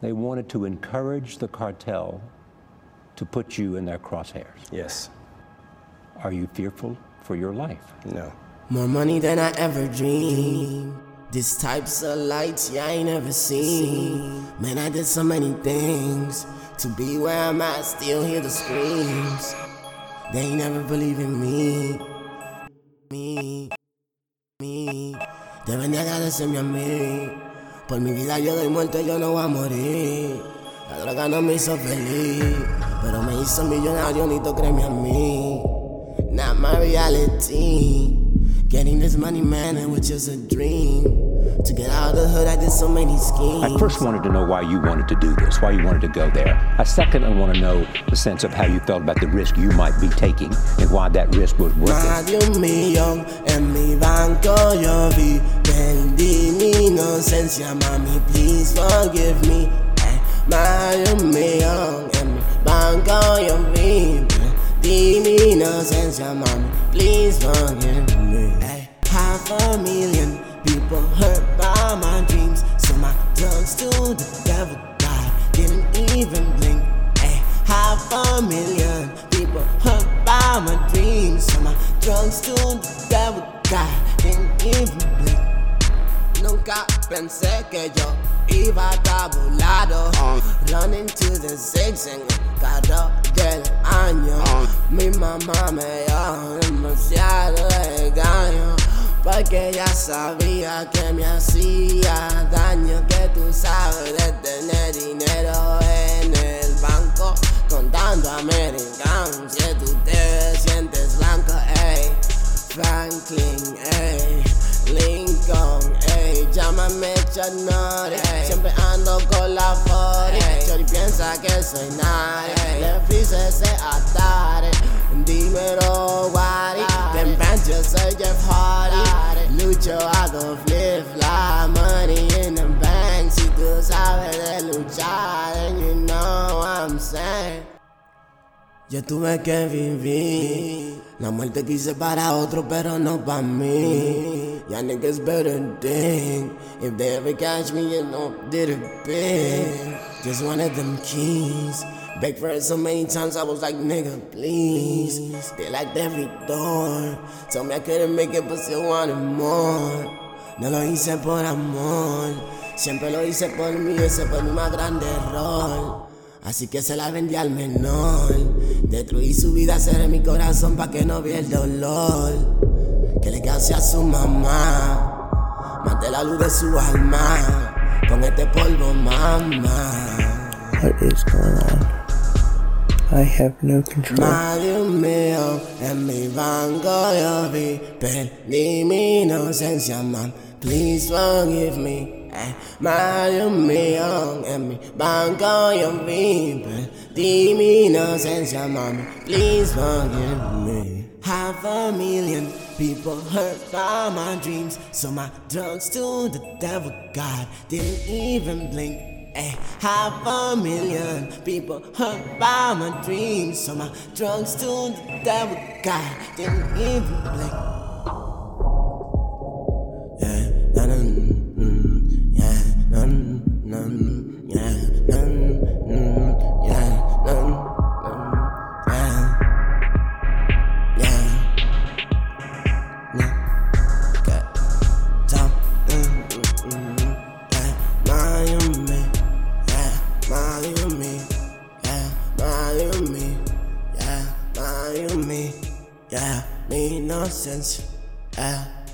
they wanted to encourage the cartel to put you in their crosshairs. Yes. Are you fearful for your life? No. More money than I ever dreamed. These types of lights, yeah, I ain't never seen. Man, I did so many things to be where I'm at, still hear the screams. They ain't never believe in me. Me, me. Deben de agradecerme a mí. Por mi vida yo doy muerte, yo no voy a morir. La droga no me hizo feliz, pero me hizo millonario, ni tú créeme a mí. Not my reality. Getting this money, man, it was just a dream. To get out of the hood, I did so many schemes. I first wanted to know why you wanted to do this, why you wanted to go there. I second, I want to know the sense of how you felt about the risk you might be taking and why that risk was worth it. un millón en mi banco yo vi. Mi inocencia, mami, please forgive me. Eh, Más de un millón en mi banco yo vi. Perdí mi inocencia, mami, please forgive me. Eh, Half a million people hurt by my dreams. So my drugs to the devil, God didn't even blink. Eh, half a million people hurt by my dreams. So my drugs to the devil, God didn't even blink. Nunca pensé que yo iba tabulado. Running to the el carro del año. Mi mamá me dio demasiado engaño. Porque ella sabía que me hacía daño. Que tú sabes llámame Chanor. Siempre ando con la Ford, Chori piensa que soy nadie. Le pise ese atare, dímelo, Wari. Ten bands, yo soy Jeff Hardy. Lucho, hago flip, fly, money in the bank. Si tú sabes de luchar, then you know what I'm saying. Yo tuve que vivir. La muerte quise para otro, pero no para mí. Ya niggas better think. If they ever catch me, you know, did it big. Just wanted them keys. Begged for it so many times, I was like, nigga, please. They locked every door. Told me I couldn't make it, but still wanted more. No lo hice por amor. Siempre lo hice por mí, ese fue mi más grande error. Así que se la vendí al menor. Destruí su vida, cerré mi corazón pa' que no vea el dolor. Que le cause a su mamá. Maté la luz de su alma. Con este polvo, mamá. What is going on? I have no control. Un millón en mi banco yo vi. Perdí mi inocencia, man. Please forgive me. Eh, un millón en mi banco yo vi. Perdí mi inocencia, mami. Please forgive me. Half a million people hurt by my dreams. So my drugs to the devil, God didn't even blink. Eh, half a million people hurt by my dreams. So my drugs to the devil, God didn't even blink. Yeah, yeah, mi inocencia, yeah.